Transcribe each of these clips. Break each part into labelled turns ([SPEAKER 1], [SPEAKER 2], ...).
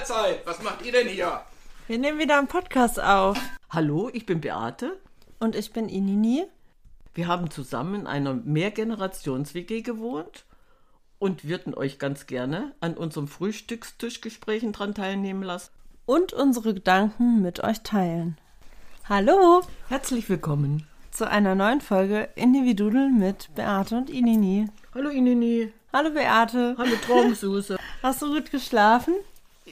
[SPEAKER 1] Mahlzeit. Was macht ihr denn hier?
[SPEAKER 2] Wir nehmen wieder einen Podcast auf.
[SPEAKER 3] Hallo, ich bin Beate.
[SPEAKER 2] Und ich bin Inini.
[SPEAKER 3] Wir haben zusammen in einer Mehrgenerations-WG gewohnt und würden euch ganz gerne an unserem Frühstückstischgesprächen dran teilnehmen lassen.
[SPEAKER 2] Und unsere Gedanken mit euch teilen. Hallo
[SPEAKER 3] Herzlich willkommen.
[SPEAKER 2] zu einer neuen Folge Individudel mit Beate und Inini.
[SPEAKER 3] Hallo Inini.
[SPEAKER 2] Hallo Beate.
[SPEAKER 3] Hallo Traumsuse.
[SPEAKER 2] Hast du gut geschlafen?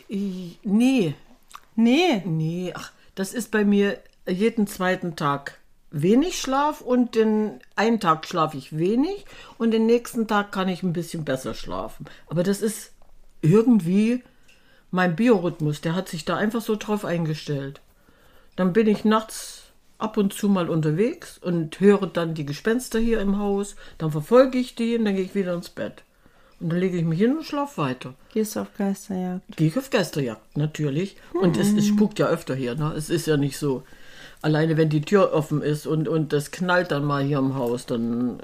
[SPEAKER 3] Nee,
[SPEAKER 2] Nee.
[SPEAKER 3] nee, ach, das ist bei mir jeden zweiten Tag wenig Schlaf und den einen Tag schlafe ich wenig und den nächsten Tag kann ich ein bisschen besser schlafen. Aber das ist irgendwie mein Biorhythmus, der hat sich da einfach so drauf eingestellt. Dann bin ich nachts ab und zu mal unterwegs und höre dann die Gespenster hier im Haus, dann verfolge ich die und dann gehe ich wieder ins Bett. Und dann lege ich mich hin und schlafe weiter.
[SPEAKER 2] Gehst du auf Geisterjagd?
[SPEAKER 3] Gehe ich auf Geisterjagd, natürlich. Und es, es spukt ja öfter hier, ne? Es ist ja nicht so. Alleine wenn die Tür offen ist und, und das knallt dann mal hier im Haus, dann.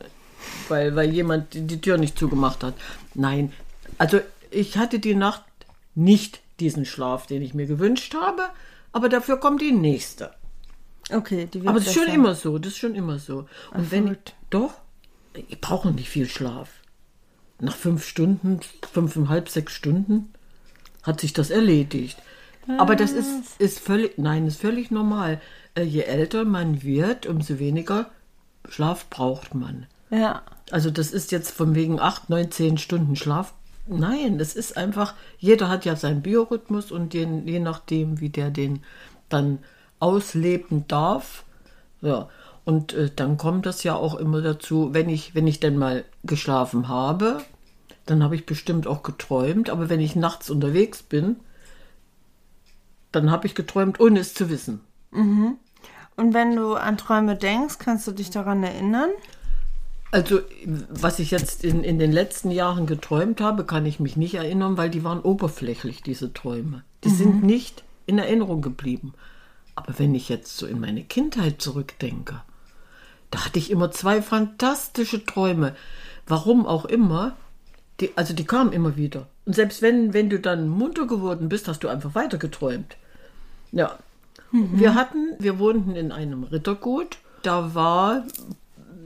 [SPEAKER 3] Weil, weil jemand die, die Tür nicht zugemacht hat. Nein. Also ich hatte die Nacht nicht diesen Schlaf, den ich mir gewünscht habe, aber dafür kommt die nächste.
[SPEAKER 2] Okay, die wird
[SPEAKER 3] Aber das ist schon immer so, das ist schon immer so. Und wenn ich, doch, ich brauche nicht viel Schlaf. Nach fünf Stunden, fünfeinhalb, sechs Stunden hat sich das erledigt. Aber das ist, ist völlig, nein, ist völlig normal. Äh, Je älter man wird, umso weniger Schlaf braucht man.
[SPEAKER 2] Ja.
[SPEAKER 3] Also das ist jetzt von wegen acht, neun, zehn Stunden Schlaf. Nein, das ist einfach, jeder hat ja seinen Biorhythmus und den, je nachdem, wie der den dann ausleben darf. Ja, und äh, dann kommt das ja auch immer dazu, wenn ich, wenn ich denn mal geschlafen habe, dann habe ich bestimmt auch geträumt, aber wenn ich nachts unterwegs bin, dann habe ich geträumt, ohne es zu wissen.
[SPEAKER 2] Und wenn du an Träume denkst, kannst du dich daran erinnern?
[SPEAKER 3] Also, was ich jetzt in, in den letzten Jahren geträumt habe, kann ich mich nicht erinnern, weil die waren oberflächlich, diese Träume. Die sind nicht in Erinnerung geblieben. Aber wenn ich jetzt so in meine Kindheit zurückdenke, da hatte ich immer zwei fantastische Träume. Warum auch immer. Die, also die kamen immer wieder. Und selbst wenn, wenn du dann munter geworden bist, hast du einfach weiter geträumt. Ja. Wir hatten, wir wohnten in einem Rittergut. Da war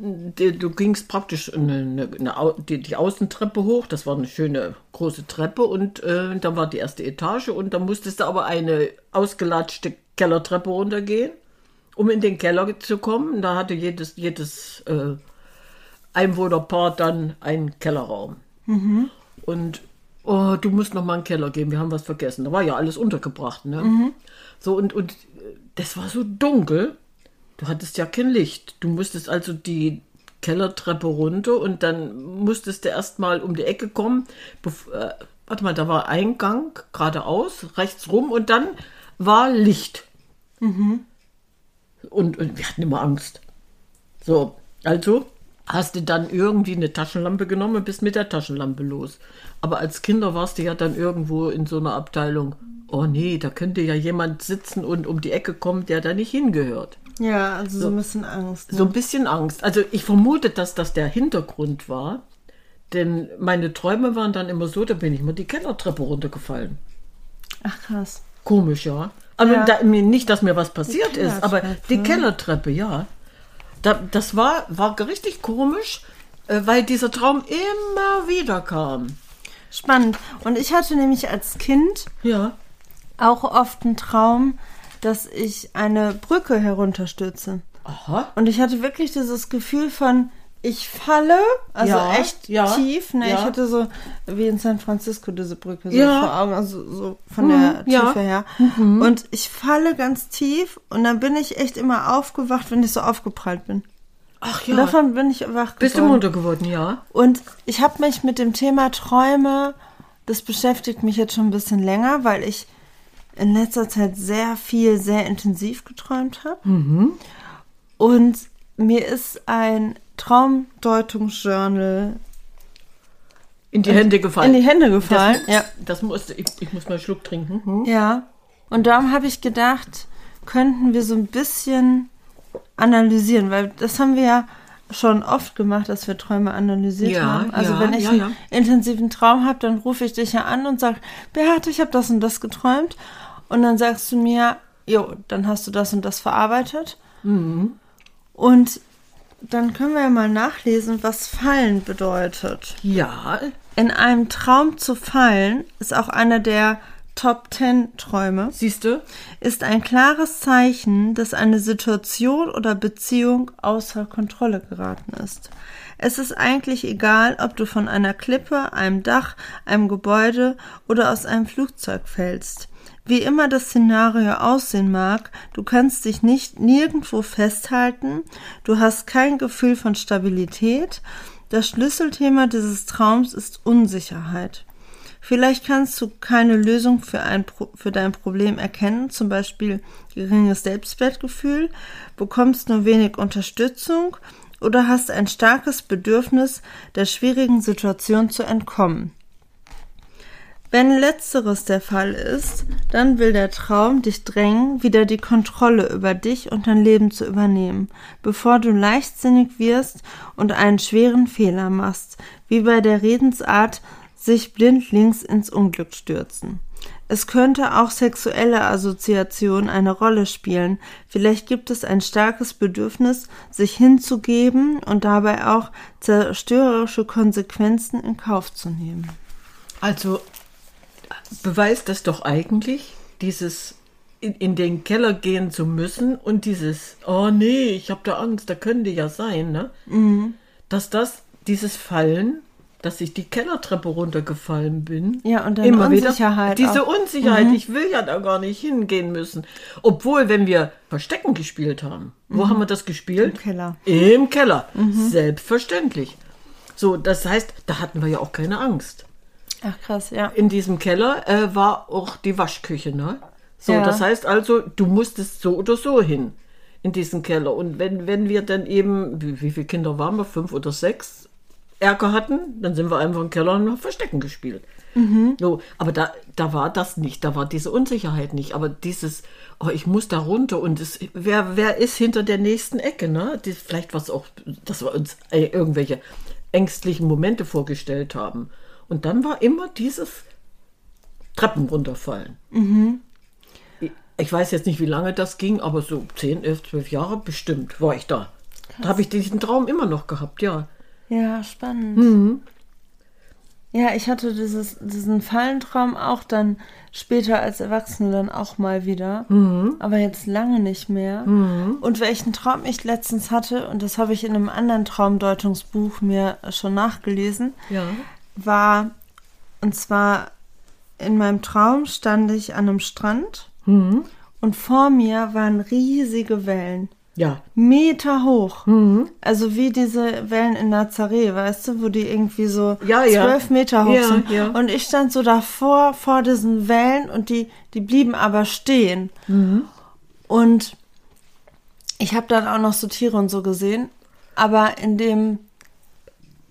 [SPEAKER 3] du gingst praktisch eine, eine, eine, die, die Außentreppe hoch. Das war eine schöne große Treppe und äh, da war die erste Etage und da musstest du aber eine ausgelatschte Kellertreppe runtergehen, um in den Keller zu kommen. Da hatte jedes, jedes äh, Einwohnerpaar dann einen Kellerraum. Und oh, du musst noch mal in den Keller gehen, wir haben was vergessen. Da war ja alles untergebracht. Ne? So, und, und das war so dunkel. Du hattest ja kein Licht. Du musstest also die Kellertreppe runter und dann musstest du erst mal um die Ecke kommen. Äh, warte mal, da war Eingang geradeaus, rechts rum und dann war Licht. Und, und wir hatten immer Angst. So, also hast du dann irgendwie eine Taschenlampe genommen und bist mit der Taschenlampe los. Aber als Kinder warst du ja dann irgendwo in so einer Abteilung. Oh nee, da könnte ja jemand sitzen und um die Ecke kommen, der da nicht hingehört.
[SPEAKER 2] Ja, also so ein bisschen Angst. Ne?
[SPEAKER 3] So ein bisschen Angst. Also ich vermute, dass das der Hintergrund war. Denn meine Träume waren dann immer so, da bin ich mal die Kellertreppe runtergefallen.
[SPEAKER 2] Ach krass.
[SPEAKER 3] Komisch, ja. Aber
[SPEAKER 2] Ja.
[SPEAKER 3] Da, mir- nicht, dass mir was passiert ist, aber die Kellertreppe, ja. Da, das war, war richtig komisch, äh, weil dieser Traum immer wieder kam.
[SPEAKER 2] Spannend. Und ich hatte nämlich als Kind
[SPEAKER 3] Ja.
[SPEAKER 2] auch oft einen Traum, dass ich eine Brücke herunterstürze.
[SPEAKER 3] Aha.
[SPEAKER 2] Und ich hatte wirklich dieses Gefühl von, ich falle, also
[SPEAKER 3] Ja,
[SPEAKER 2] echt
[SPEAKER 3] ja,
[SPEAKER 2] tief. Ne?
[SPEAKER 3] ja.
[SPEAKER 2] Ich hatte so, wie in San Francisco, diese Brücke so vor Augen, also so von der
[SPEAKER 3] ja.
[SPEAKER 2] Tiefe her. Und ich falle ganz tief und dann bin ich echt immer aufgewacht, wenn ich so aufgeprallt bin.
[SPEAKER 3] Ach
[SPEAKER 2] Und
[SPEAKER 3] ja.
[SPEAKER 2] davon bin ich wach
[SPEAKER 3] Bist du
[SPEAKER 2] geworden.
[SPEAKER 3] munter geworden, ja?
[SPEAKER 2] Und ich habe mich mit dem Thema Träume, das beschäftigt mich jetzt schon ein bisschen länger, weil ich in letzter Zeit sehr viel, sehr intensiv geträumt habe. Und mir ist ein Traumdeutungsjournal
[SPEAKER 3] In die Hände gefallen.
[SPEAKER 2] in die Hände gefallen.
[SPEAKER 3] Das,
[SPEAKER 2] ja.
[SPEAKER 3] das musste, ich, ich muss mal einen Schluck trinken. Hm?
[SPEAKER 2] ja. Und darum habe ich gedacht, könnten wir so ein bisschen analysieren, weil das haben wir ja schon oft gemacht, dass wir Träume analysiert
[SPEAKER 3] Ja,
[SPEAKER 2] haben. Also
[SPEAKER 3] ja,
[SPEAKER 2] wenn ich
[SPEAKER 3] ja,
[SPEAKER 2] einen intensiven Traum habe, dann rufe ich dich ja an und sage, Beate, ich habe das und das geträumt. Und dann sagst du mir, jo, dann hast du das und das verarbeitet.
[SPEAKER 3] Mhm.
[SPEAKER 2] Und dann können wir ja mal nachlesen, was Fallen bedeutet.
[SPEAKER 3] Ja,
[SPEAKER 2] In einem Traum zu fallen ist auch einer der Top 10 Träume,
[SPEAKER 3] siehst du?
[SPEAKER 2] ist ein klares Zeichen, dass eine Situation oder Beziehung außer Kontrolle geraten ist. Es ist eigentlich egal, ob du von einer Klippe, einem Dach, einem Gebäude oder aus einem Flugzeug fällst. Wie immer das Szenario aussehen mag, du kannst dich nicht nirgendwo festhalten, du hast kein Gefühl von Stabilität. Das Schlüsselthema dieses Traums ist Unsicherheit. Vielleicht kannst du keine Lösung für, ein Pro für dein Problem erkennen, zum Beispiel geringes Selbstwertgefühl, bekommst nur wenig Unterstützung oder hast ein starkes Bedürfnis, der schwierigen Situation zu entkommen. Wenn letzteres der Fall ist, dann will der Traum dich drängen, wieder die Kontrolle über dich und dein Leben zu übernehmen, bevor du leichtsinnig wirst und einen schweren Fehler machst, wie bei der Redensart sich blindlings ins Unglück stürzen. Es könnte auch sexuelle Assoziation eine Rolle spielen. Vielleicht gibt es ein starkes Bedürfnis, sich hinzugeben und dabei auch zerstörerische Konsequenzen in Kauf zu nehmen.
[SPEAKER 3] Also beweist das doch eigentlich, dieses in, in den Keller gehen zu müssen und dieses, oh nee, ich habe da Angst, da könnte ja sein, ne?
[SPEAKER 2] Mhm.
[SPEAKER 3] Dass das, dieses Fallen, dass ich die Kellertreppe runtergefallen bin.
[SPEAKER 2] Ja, und deine
[SPEAKER 3] immer wieder
[SPEAKER 2] Unsicherheit
[SPEAKER 3] Diese
[SPEAKER 2] auch. Mhm.
[SPEAKER 3] Unsicherheit, ich will ja da gar nicht hingehen müssen. Obwohl, wenn wir Verstecken gespielt haben, wo haben wir das gespielt?
[SPEAKER 2] Mhm. Im Keller.
[SPEAKER 3] Im Keller. Selbstverständlich. So, das heißt, da hatten wir ja auch keine Angst
[SPEAKER 2] Ach krass, ja.
[SPEAKER 3] in diesem Keller äh, war auch die Waschküche, ne? So,
[SPEAKER 2] Ja.
[SPEAKER 3] das heißt also, du musstest so oder so hin in diesen Keller. Und wenn, wenn wir dann eben, wie, wie viele Kinder waren wir, fünf oder sechs, Ärger hatten, dann sind wir einfach im Keller und haben Verstecken gespielt. So, aber da, da war das nicht, da war diese Unsicherheit nicht. Aber dieses, oh, ich muss da runter und es, wer, wer ist hinter der nächsten Ecke, ne? Die, vielleicht was auch, dass wir uns äh, irgendwelche ängstlichen Momente vorgestellt haben. Und dann war immer dieses Treppen runterfallen. Ich- Ich weiß jetzt nicht, wie lange das ging, aber so 10, 11, 12 Jahre bestimmt war ich da. Da habe ich diesen Traum immer noch gehabt, ja.
[SPEAKER 2] Ja, spannend. Ja, ich hatte dieses, diesen Fallentraum auch dann später als Erwachsene dann auch mal wieder, aber jetzt lange nicht mehr. Und welchen Traum ich letztens hatte, und das habe ich in einem anderen Traumdeutungsbuch mir schon nachgelesen,
[SPEAKER 3] Ja.
[SPEAKER 2] War, und zwar in meinem Traum stand ich an einem Strand und vor mir waren riesige Wellen.
[SPEAKER 3] Ja.
[SPEAKER 2] Meter hoch. Also wie diese Wellen in Nazaré, weißt du, wo die irgendwie so
[SPEAKER 3] Ja, ja.
[SPEAKER 2] zwölf Meter hoch
[SPEAKER 3] Ja,
[SPEAKER 2] sind.
[SPEAKER 3] ja.
[SPEAKER 2] Und ich stand so davor, vor diesen Wellen und die, die blieben aber stehen. Und ich habe dann auch noch so Tiere und so gesehen. Aber in dem,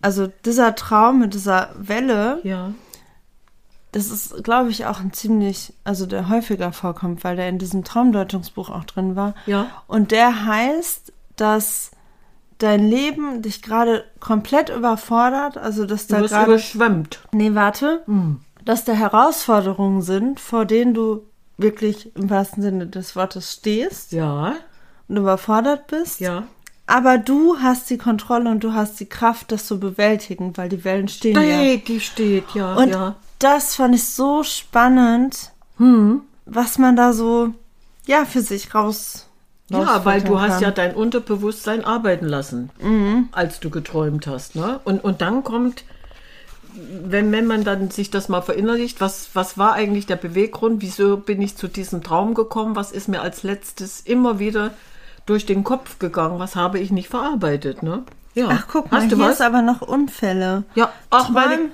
[SPEAKER 2] also dieser Traum mit dieser Welle,
[SPEAKER 3] Ja.
[SPEAKER 2] das ist, glaube ich, auch ein ziemlich, also der häufiger vorkommt, weil der in diesem Traumdeutungsbuch auch drin war.
[SPEAKER 3] Ja.
[SPEAKER 2] Und der heißt, dass dein Leben dich gerade komplett überfordert, also dass
[SPEAKER 3] Du
[SPEAKER 2] da gerade.
[SPEAKER 3] überschwemmt.
[SPEAKER 2] Nee, warte. Dass da Herausforderungen sind, vor denen du wirklich im wahrsten Sinne des Wortes stehst
[SPEAKER 3] Ja.
[SPEAKER 2] und überfordert bist.
[SPEAKER 3] Ja.
[SPEAKER 2] Aber du hast die Kontrolle und du hast die Kraft, das zu bewältigen, weil die Wellen stehen ja.
[SPEAKER 3] Steht, die steht, ja.
[SPEAKER 2] Und
[SPEAKER 3] ja.
[SPEAKER 2] das fand ich so spannend,
[SPEAKER 3] Hm.
[SPEAKER 2] was man da so, ja, für sich raus.
[SPEAKER 3] Ja, weil du hast
[SPEAKER 2] kann.
[SPEAKER 3] ja dein Unterbewusstsein arbeiten lassen, als du geträumt hast. Ne? Und, und dann kommt, wenn, wenn man dann sich das mal verinnerlicht, was, was war eigentlich der Beweggrund, wieso bin ich zu diesem Traum gekommen, was ist mir als letztes immer wieder durch den Kopf gegangen, was habe ich nicht verarbeitet. Ne? Ja.
[SPEAKER 2] Ach, guck mal,
[SPEAKER 3] hast du
[SPEAKER 2] hier
[SPEAKER 3] was?
[SPEAKER 2] ist aber noch Unfälle.
[SPEAKER 3] Ja, ach, meine,
[SPEAKER 2] Träum,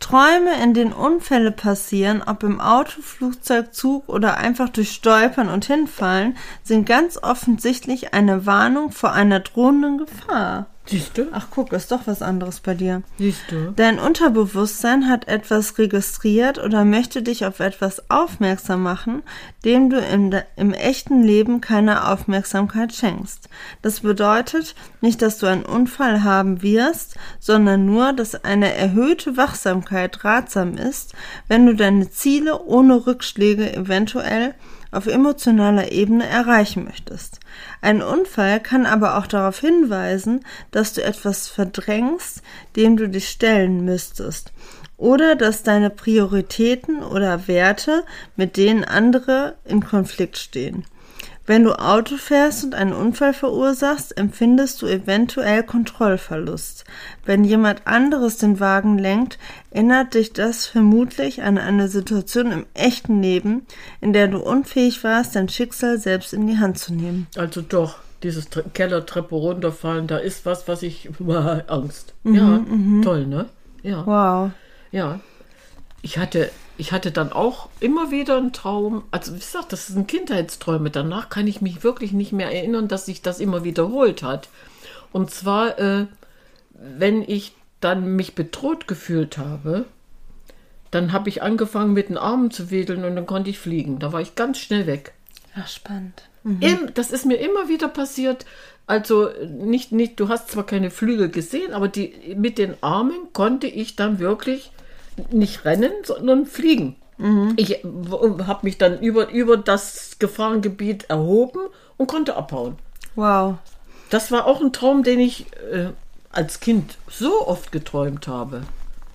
[SPEAKER 2] Träume, in denen Unfälle passieren, ob im Auto, Flugzeug, Zug oder einfach durch Stolpern und Hinfallen, sind ganz offensichtlich eine Warnung vor einer drohenden Gefahr.
[SPEAKER 3] Siehst du?
[SPEAKER 2] Ach guck, ist doch was anderes bei dir.
[SPEAKER 3] Siehst du?
[SPEAKER 2] Dein Unterbewusstsein hat etwas registriert oder möchte dich auf etwas aufmerksam machen, dem du im, im, echten Leben keine Aufmerksamkeit schenkst. Das bedeutet nicht, dass du einen Unfall haben wirst, sondern nur, dass eine erhöhte Wachsamkeit ratsam ist, wenn du deine Ziele ohne Rückschläge eventuell auf emotionaler Ebene erreichen möchtest. Ein Unfall kann aber auch darauf hinweisen, dass du etwas verdrängst, dem du dich stellen müsstest, oder dass deine Prioritäten oder Werte mit denen andere in Konflikt stehen. Wenn du Auto fährst und einen Unfall verursachst, empfindest du eventuell Kontrollverlust. Wenn jemand anderes den Wagen lenkt, erinnert dich das vermutlich an eine Situation im echten Leben, in der du unfähig warst, dein Schicksal selbst in die Hand zu nehmen.
[SPEAKER 3] Also doch, dieses Tre Kellertreppe runterfallen, da ist was, was ich Angst. Mhm, ja, mhm. toll, ne? Ja.
[SPEAKER 2] Wow.
[SPEAKER 3] Ja. Ich hatte ich hatte dann auch immer wieder einen Traum. Also wie gesagt, das sind Kindheitsträume. Danach kann ich mich wirklich nicht mehr erinnern, dass sich das immer wiederholt hat. Und zwar, äh, wenn ich dann mich bedroht gefühlt habe, dann habe ich angefangen mit den Armen zu wedeln und dann konnte ich fliegen. Da war ich ganz schnell weg.
[SPEAKER 2] Ach, spannend.
[SPEAKER 3] Mhm. das ist mir immer wieder passiert. Also nicht, nicht, du hast zwar keine Flügel gesehen, aber die, mit den Armen konnte ich dann wirklich nicht rennen, sondern fliegen. Mhm. Ich habe mich dann über, über das Gefahrengebiet erhoben und konnte abhauen.
[SPEAKER 2] Wow.
[SPEAKER 3] Das war auch ein Traum, den ich äh, als Kind so oft geträumt habe.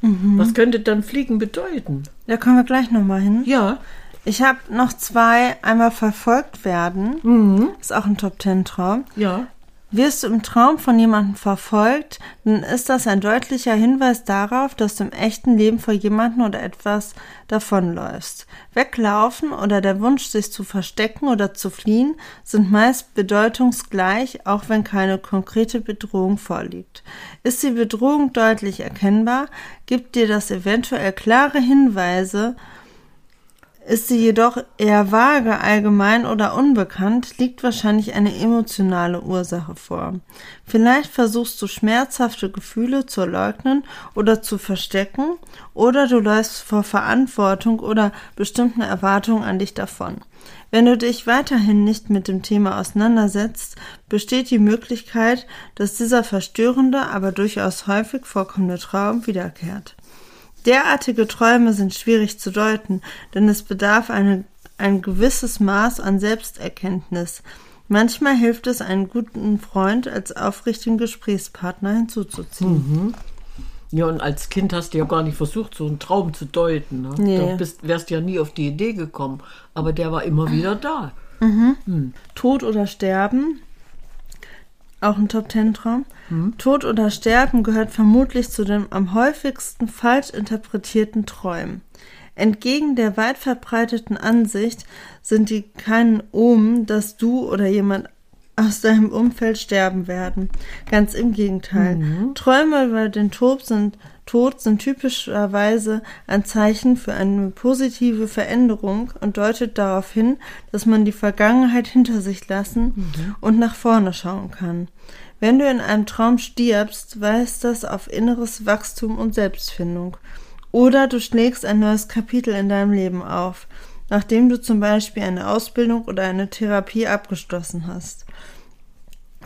[SPEAKER 3] Mhm. Was könnte dann Fliegen bedeuten?
[SPEAKER 2] Da kommen wir gleich nochmal hin.
[SPEAKER 3] Ja.
[SPEAKER 2] Ich habe noch zwei. Einmal verfolgt werden. Mhm. Ist auch ein Top-Ten-Traum.
[SPEAKER 3] Ja.
[SPEAKER 2] Wirst du im Traum von jemandem verfolgt, dann ist das ein deutlicher Hinweis darauf, dass du im echten Leben vor jemandem oder etwas davonläufst. Weglaufen oder der Wunsch, sich zu verstecken oder zu fliehen, sind meist bedeutungsgleich, auch wenn keine konkrete Bedrohung vorliegt. Ist die Bedrohung deutlich erkennbar, gibt dir das eventuell klare Hinweise, ist sie jedoch eher vage, allgemein oder unbekannt, liegt wahrscheinlich eine emotionale Ursache vor. Vielleicht versuchst du schmerzhafte Gefühle zu leugnen oder zu verstecken, oder du läufst vor Verantwortung oder bestimmten Erwartungen an dich davon. Wenn du dich weiterhin nicht mit dem Thema auseinandersetzt, besteht die Möglichkeit, dass dieser verstörende, aber durchaus häufig vorkommende Traum wiederkehrt. Derartige Träume sind schwierig zu deuten, denn es bedarf eine, ein gewisses Maß an Selbsterkenntnis. Manchmal hilft es, einen guten Freund als aufrichtigen Gesprächspartner hinzuzuziehen.
[SPEAKER 3] Mhm. Ja, und als Kind hast du ja gar nicht versucht, so einen Traum zu deuten. Ne? Nee. Da bist, wärst ja nie auf die Idee gekommen. Aber der war immer wieder da.
[SPEAKER 2] Mhm. Hm. Tod oder Sterben auch ein Top-Ten-Traum. Mhm. Tod oder Sterben gehört vermutlich zu den am häufigsten falsch interpretierten Träumen. Entgegen der weit verbreiteten Ansicht sind die keinen Omen, dass du oder jemand aus deinem Umfeld sterben werden. Ganz im Gegenteil. Mhm. Träume über den Tod sind, Tod sind typischerweise ein Zeichen für eine positive Veränderung und deutet darauf hin, dass man die Vergangenheit hinter sich lassen mhm. und nach vorne schauen kann. Wenn du in einem Traum stirbst, weist das auf inneres Wachstum und Selbstfindung. Oder du schlägst ein neues Kapitel in deinem Leben auf, nachdem du zum Beispiel eine Ausbildung oder eine Therapie abgeschlossen hast.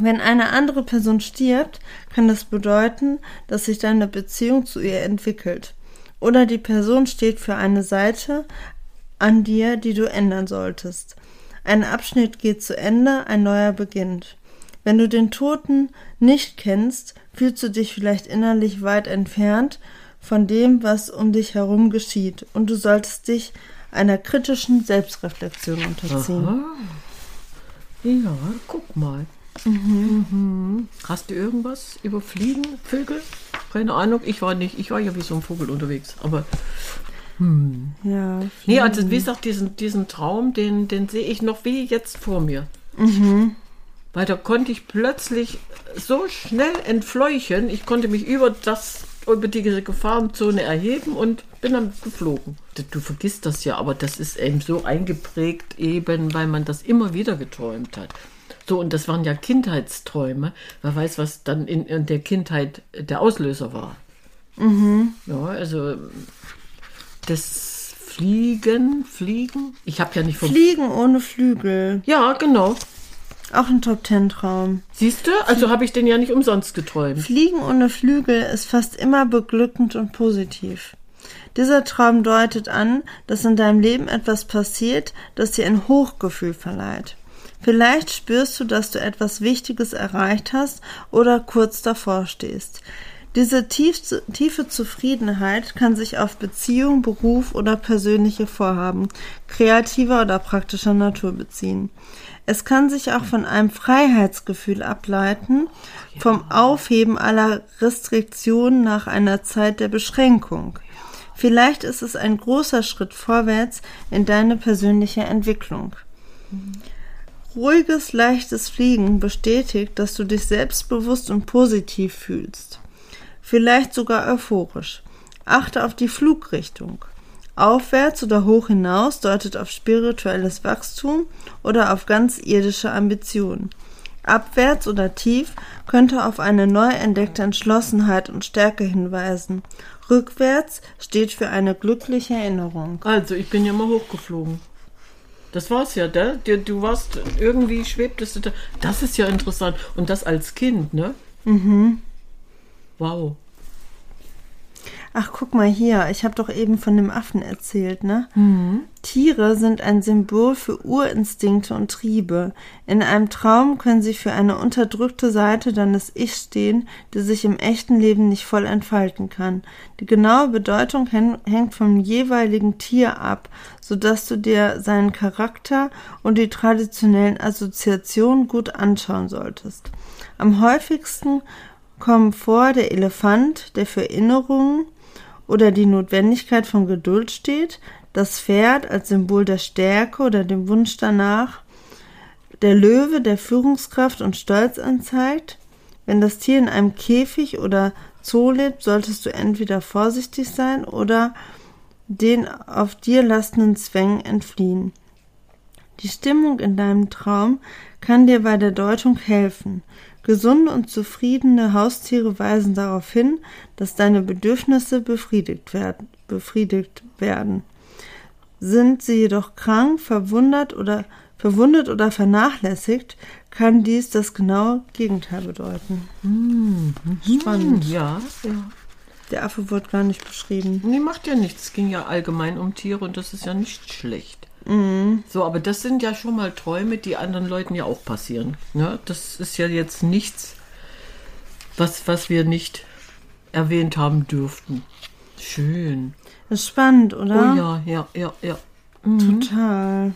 [SPEAKER 2] Wenn eine andere Person stirbt, kann das bedeuten, dass sich deine Beziehung zu ihr entwickelt. Oder die Person steht für eine Seite an dir, die du ändern solltest. Ein Abschnitt geht zu Ende, ein neuer beginnt. Wenn du den Toten nicht kennst, fühlst du dich vielleicht innerlich weit entfernt von dem, was um dich herum geschieht, und du solltest dich einer kritischen Selbstreflexion unterziehen. Aha.
[SPEAKER 3] Ja, guck mal. Mhm. Mhm. Hast du irgendwas über Fliegen, Vögel? Keine Ahnung, ich war nicht, ich war ja wie so ein Vogel unterwegs, aber
[SPEAKER 2] hm. Ja.
[SPEAKER 3] Nee, also wie gesagt, diesen, diesen Traum, den, den sehe ich noch wie jetzt vor mir. Mhm. Weil da konnte ich plötzlich so schnell entfleuchen, ich konnte mich über das, über diese Gefahrenzone erheben und bin dann geflogen. Du vergisst das ja, aber das ist eben so eingeprägt, eben weil man das immer wieder geträumt hat. So, und das waren ja Kindheitsträume. Wer weiß, was dann in, in der Kindheit der Auslöser war. Ja, also das Fliegen, Fliegen. Ich habe ja nicht vom.
[SPEAKER 2] Fliegen ohne Flügel.
[SPEAKER 3] ja, genau.
[SPEAKER 2] Auch ein Top-Ten-Traum.
[SPEAKER 3] Siehst du? Also habe ich den ja nicht umsonst geträumt.
[SPEAKER 2] Fliegen ohne Flügel ist fast immer beglückend und positiv. Dieser Traum deutet an, dass in deinem Leben etwas passiert, das dir ein Hochgefühl verleiht. Vielleicht spürst du, dass du etwas Wichtiges erreicht hast oder kurz davor stehst. Diese tief, tiefe Zufriedenheit kann sich auf Beziehung, Beruf oder persönliche Vorhaben kreativer oder praktischer Natur beziehen. Es kann sich auch von einem Freiheitsgefühl ableiten, vom Aufheben aller Restriktionen nach einer Zeit der Beschränkung. Vielleicht ist es ein großer Schritt vorwärts in deine persönliche Entwicklung. Ruhiges, leichtes Fliegen bestätigt, dass du dich selbstbewusst und positiv fühlst. Vielleicht sogar euphorisch. Achte auf die Flugrichtung. Aufwärts oder hoch hinaus deutet auf spirituelles Wachstum oder auf ganz irdische Ambitionen. Abwärts oder tief könnte auf eine neu entdeckte Entschlossenheit und Stärke hinweisen. Rückwärts steht für eine glückliche Erinnerung.
[SPEAKER 3] Also, ich bin ja mal hochgeflogen. Das war's ja, da. Du, du warst irgendwie schwebtest du da. Das ist ja interessant. Und das als Kind, ne? Mhm. Wow.
[SPEAKER 2] Ach, guck mal hier, ich habe doch eben von dem Affen erzählt, ne? Tiere sind ein Symbol für Urinstinkte und Triebe. In einem Traum können sie für eine unterdrückte Seite deines Ichs stehen, die sich im echten Leben nicht voll entfalten kann. Die genaue Bedeutung hän- hängt vom jeweiligen Tier ab, sodass du dir seinen Charakter und die traditionellen Assoziationen gut anschauen solltest. Am häufigsten kommen vor der Elefant, der für Erinnerungen oder die Notwendigkeit von Geduld steht, das Pferd als Symbol der Stärke oder dem Wunsch danach, der Löwe der Führungskraft und Stolz anzeigt. Wenn das Tier in einem Käfig oder Zoo lebt, solltest du entweder vorsichtig sein oder den auf dir lastenden Zwängen entfliehen. Die Stimmung in deinem Traum kann dir bei der Deutung helfen. Gesunde und zufriedene Haustiere weisen darauf hin, dass deine Bedürfnisse befriedigt werden. Befriedigt werden. Sind sie jedoch krank, verwundert oder verwundet oder vernachlässigt, kann dies das genaue Gegenteil bedeuten. Spannend.
[SPEAKER 3] Ja, ja.
[SPEAKER 2] Der Affe wurde gar nicht beschrieben.
[SPEAKER 3] Nee, macht ja nichts. Es ging ja allgemein um Tiere und das ist ja nicht schlecht. So, aber das sind ja schon mal Träume, die anderen Leuten ja auch passieren. Ne? Das ist ja jetzt nichts, was, was wir nicht erwähnt haben dürften. Schön.
[SPEAKER 2] Ist spannend, oder?
[SPEAKER 3] Oh ja, ja, ja, ja.
[SPEAKER 2] Total.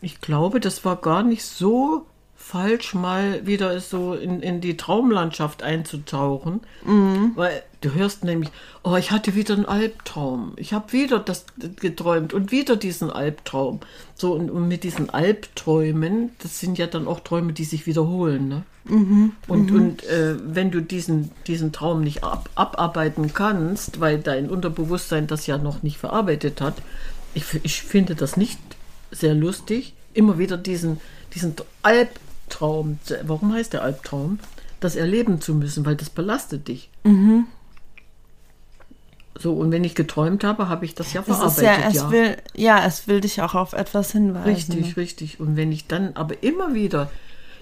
[SPEAKER 3] Ich glaube, das war gar nicht so falsch, mal wieder so in, in die Traumlandschaft einzutauchen. Weil du hörst nämlich, oh, ich hatte wieder einen Albtraum. Ich habe wieder das geträumt und wieder diesen Albtraum. So, und, und mit diesen Albträumen, das sind ja dann auch Träume, die sich wiederholen. Ne? Und, und äh, wenn du diesen, diesen Traum nicht ab, abarbeiten kannst, weil dein Unterbewusstsein das ja noch nicht verarbeitet hat, ich, ich finde das nicht sehr lustig, immer wieder diesen, diesen Albtraum, warum heißt der Albtraum, das erleben zu müssen, weil das belastet dich. So, und wenn ich geträumt habe, habe ich das ja
[SPEAKER 2] ist
[SPEAKER 3] verarbeitet.
[SPEAKER 2] ja, es
[SPEAKER 3] ja.
[SPEAKER 2] will, ja, es will dich auch auf etwas hinweisen.
[SPEAKER 3] Richtig, richtig. Und wenn ich dann aber immer wieder,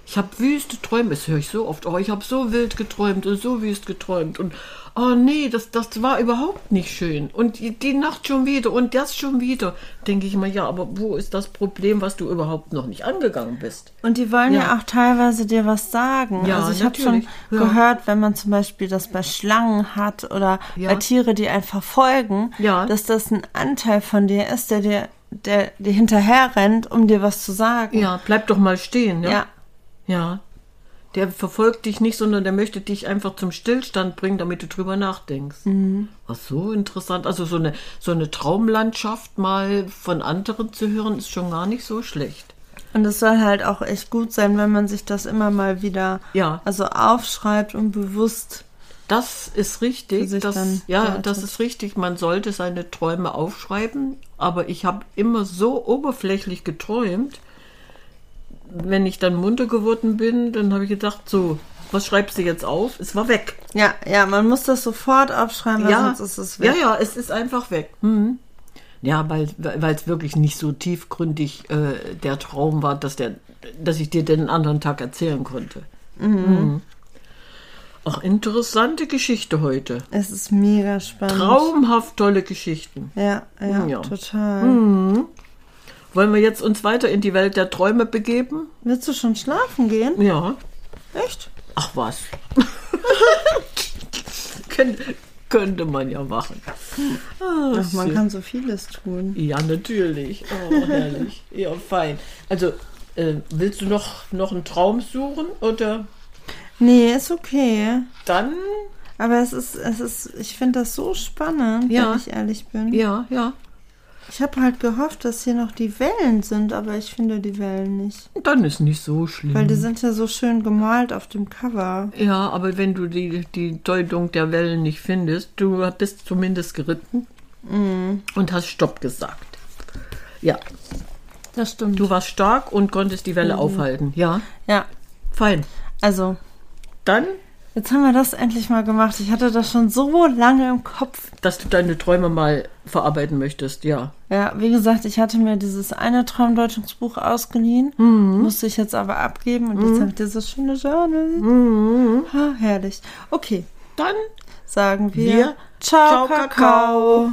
[SPEAKER 3] ich habe wüste Träume, das höre ich so oft, oh, ich habe so wild geträumt und so wüst geträumt und oh nee, das, das war überhaupt nicht schön. Und die, die Nacht schon wieder und das schon wieder. Denke ich immer, ja, aber wo ist das Problem, was du überhaupt noch nicht angegangen bist?
[SPEAKER 2] Und die wollen ja.
[SPEAKER 3] Ja.
[SPEAKER 2] auch teilweise dir was sagen.
[SPEAKER 3] Ja,
[SPEAKER 2] also ich habe schon.
[SPEAKER 3] Ja.
[SPEAKER 2] gehört, wenn man zum Beispiel das bei Schlangen hat oder
[SPEAKER 3] Ja.
[SPEAKER 2] bei Tiere, die einfach folgen,
[SPEAKER 3] Ja.
[SPEAKER 2] dass das ein Anteil von dir ist, der dir, der dir hinterher rennt, um dir was zu sagen.
[SPEAKER 3] Ja, bleib doch mal stehen. Ja.
[SPEAKER 2] Ja.
[SPEAKER 3] Ja. Der verfolgt dich nicht, sondern der möchte dich einfach zum Stillstand bringen, damit du drüber nachdenkst. Ach so interessant. Also so eine, so eine Traumlandschaft mal von anderen zu hören, ist schon gar nicht so schlecht.
[SPEAKER 2] Und es soll halt auch echt gut sein, wenn man sich das immer mal wieder
[SPEAKER 3] Ja.
[SPEAKER 2] also aufschreibt und bewusst.
[SPEAKER 3] Das ist richtig. Das, ja,
[SPEAKER 2] deutet.
[SPEAKER 3] das ist richtig. Man sollte seine Träume aufschreiben, aber ich habe immer so oberflächlich geträumt, wenn ich dann munter geworden bin, dann habe ich gedacht, so, was schreibst du jetzt auf? Es war weg.
[SPEAKER 2] Ja, ja, man muss das sofort aufschreiben, weil sonst ist es weg.
[SPEAKER 3] Ja, ja, es ist einfach weg. Mhm. Ja, weil es wirklich nicht so tiefgründig äh, der Traum war, dass, der, dass ich dir den anderen Tag erzählen konnte. Mhm. Ach, interessante Geschichte heute.
[SPEAKER 2] Es ist mega spannend.
[SPEAKER 3] Traumhaft tolle Geschichten.
[SPEAKER 2] Ja, ja,
[SPEAKER 3] Ja.
[SPEAKER 2] total.
[SPEAKER 3] Wollen wir jetzt uns weiter in die Welt der Träume begeben?
[SPEAKER 2] Willst du schon schlafen gehen?
[SPEAKER 3] Ja.
[SPEAKER 2] Echt?
[SPEAKER 3] Ach was. Kön könnte man ja machen. Ah,
[SPEAKER 2] Ach, man kann so vieles tun.
[SPEAKER 3] Ja, natürlich. Oh, herrlich. Ja, fein. Also, äh, willst du noch, noch einen Traum suchen? Oder
[SPEAKER 2] Nee, ist okay.
[SPEAKER 3] dann?
[SPEAKER 2] Aber es ist, es ist, ich finde das so spannend,
[SPEAKER 3] Ja.
[SPEAKER 2] wenn ich ehrlich bin.
[SPEAKER 3] Ja, ja.
[SPEAKER 2] Ich habe halt gehofft, dass hier noch die Wellen sind, aber ich finde die Wellen nicht.
[SPEAKER 3] Dann ist nicht so schlimm.
[SPEAKER 2] Weil die sind ja so schön gemalt auf dem Cover.
[SPEAKER 3] ja, aber wenn du die, die Deutung der Wellen nicht findest, du bist zumindest geritten und hast Stopp gesagt. Ja,
[SPEAKER 2] Das stimmt.
[SPEAKER 3] du warst stark und konntest die Welle aufhalten. Ja,
[SPEAKER 2] Ja,
[SPEAKER 3] fein.
[SPEAKER 2] also,
[SPEAKER 3] Dann,
[SPEAKER 2] jetzt haben wir das endlich mal gemacht. Ich hatte das schon so lange im Kopf.
[SPEAKER 3] dass du deine Träume mal verarbeiten möchtest, ja.
[SPEAKER 2] Ja, wie gesagt, ich hatte mir dieses eine Traumdeutungsbuch ausgeliehen, musste ich jetzt aber abgeben und jetzt habe ich dieses schöne Journal. Ha, herrlich. Okay,
[SPEAKER 3] Dann
[SPEAKER 2] sagen wir,
[SPEAKER 3] Wir-
[SPEAKER 2] Ciao,
[SPEAKER 3] Ciao,
[SPEAKER 2] Kakao.